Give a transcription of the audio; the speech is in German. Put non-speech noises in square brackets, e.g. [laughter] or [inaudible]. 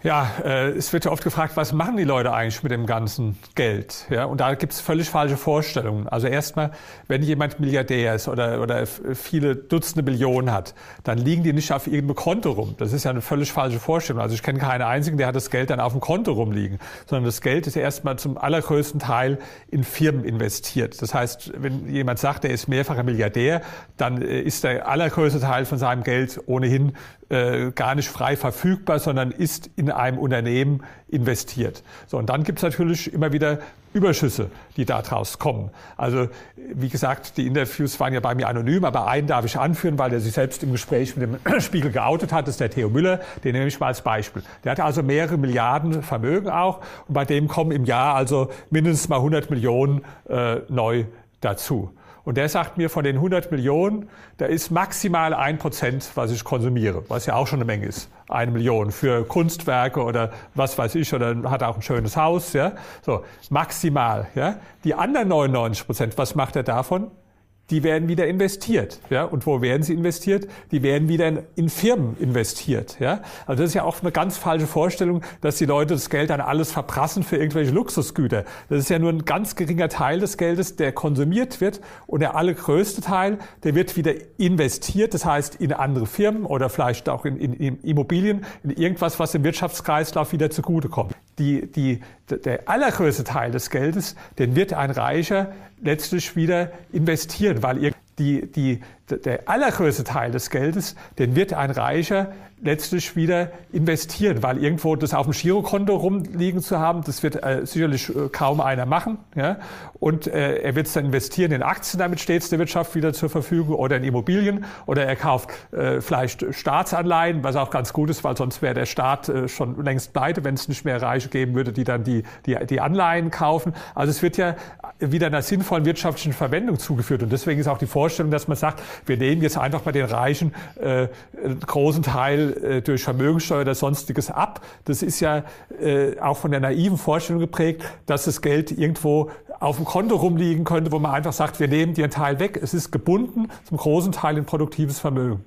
Ja, äh, es wird ja oft gefragt, was machen die Leute eigentlich mit dem ganzen Geld? Ja, und da gibt es völlig falsche Vorstellungen. Also erstmal, wenn jemand Milliardär ist oder, oder viele Dutzende Millionen hat, dann liegen die nicht auf irgendeinem Konto rum. Das ist ja eine völlig falsche Vorstellung. Also ich kenne keinen einzigen, der hat das Geld dann auf dem Konto rumliegen, sondern das Geld ist erstmal zum allergrößten Teil in Firmen investiert. Das heißt, wenn jemand sagt, er ist mehrfacher Milliardär, dann äh, ist der allergrößte Teil von seinem Geld ohnehin äh, gar nicht frei verfügbar, sondern ist in einem Unternehmen investiert. So, und dann gibt es natürlich immer wieder Überschüsse, die daraus kommen. Also wie gesagt, die Interviews waren ja bei mir anonym, aber einen darf ich anführen, weil er sich selbst im Gespräch mit dem [clears throat] Spiegel geoutet hat, das ist der Theo Müller, den nehme ich mal als Beispiel. Der hat also mehrere Milliarden Vermögen auch und bei dem kommen im Jahr also mindestens mal 100 Millionen äh, neu dazu. Und der sagt mir, von den 100 Millionen, da ist maximal ein Prozent, was ich konsumiere, was ja auch schon eine Menge ist. Eine Million für Kunstwerke oder was weiß ich, oder hat auch ein schönes Haus, ja. So, maximal, ja. Die anderen 99 Prozent, was macht er davon? Die werden wieder investiert. Ja? Und wo werden sie investiert? Die werden wieder in, in, Firmen investiert. Ja? Also das ist ja auch eine ganz falsche Vorstellung, dass die Leute das Geld dann alles verprassen für irgendwelche Luxusgüter. Das ist ja nur ein ganz geringer Teil des Geldes, der konsumiert wird. Und der allergrößte Teil, der wird wieder investiert, das heißt in andere Firmen oder vielleicht auch in, in, in Immobilien, in irgendwas, was dem Wirtschaftskreislauf wieder zugutekommt die, die, der allergrößte Teil des Geldes, den wird ein Reicher letztlich wieder investieren, weil die, die, der allergrößte Teil des Geldes, den wird ein Reicher letztlich wieder investieren, weil irgendwo das auf dem Girokonto rumliegen zu haben, das wird äh, sicherlich äh, kaum einer machen. Ja? Und äh, er wird es dann investieren in Aktien, damit steht es der Wirtschaft wieder zur Verfügung, oder in Immobilien, oder er kauft äh, vielleicht Staatsanleihen, was auch ganz gut ist, weil sonst wäre der Staat äh, schon längst pleite, wenn es nicht mehr Reiche geben würde, die dann die, die, die Anleihen kaufen. Also es wird ja wieder einer sinnvollen wirtschaftlichen Verwendung zugeführt. Und deswegen ist auch die Vorstellung, dass man sagt, wir nehmen jetzt einfach bei den Reichen äh, einen großen Teil äh, durch Vermögensteuer oder sonstiges ab. Das ist ja äh, auch von der naiven Vorstellung geprägt, dass das Geld irgendwo auf dem Konto rumliegen könnte, wo man einfach sagt, wir nehmen dir einen Teil weg. Es ist gebunden zum großen Teil in produktives Vermögen.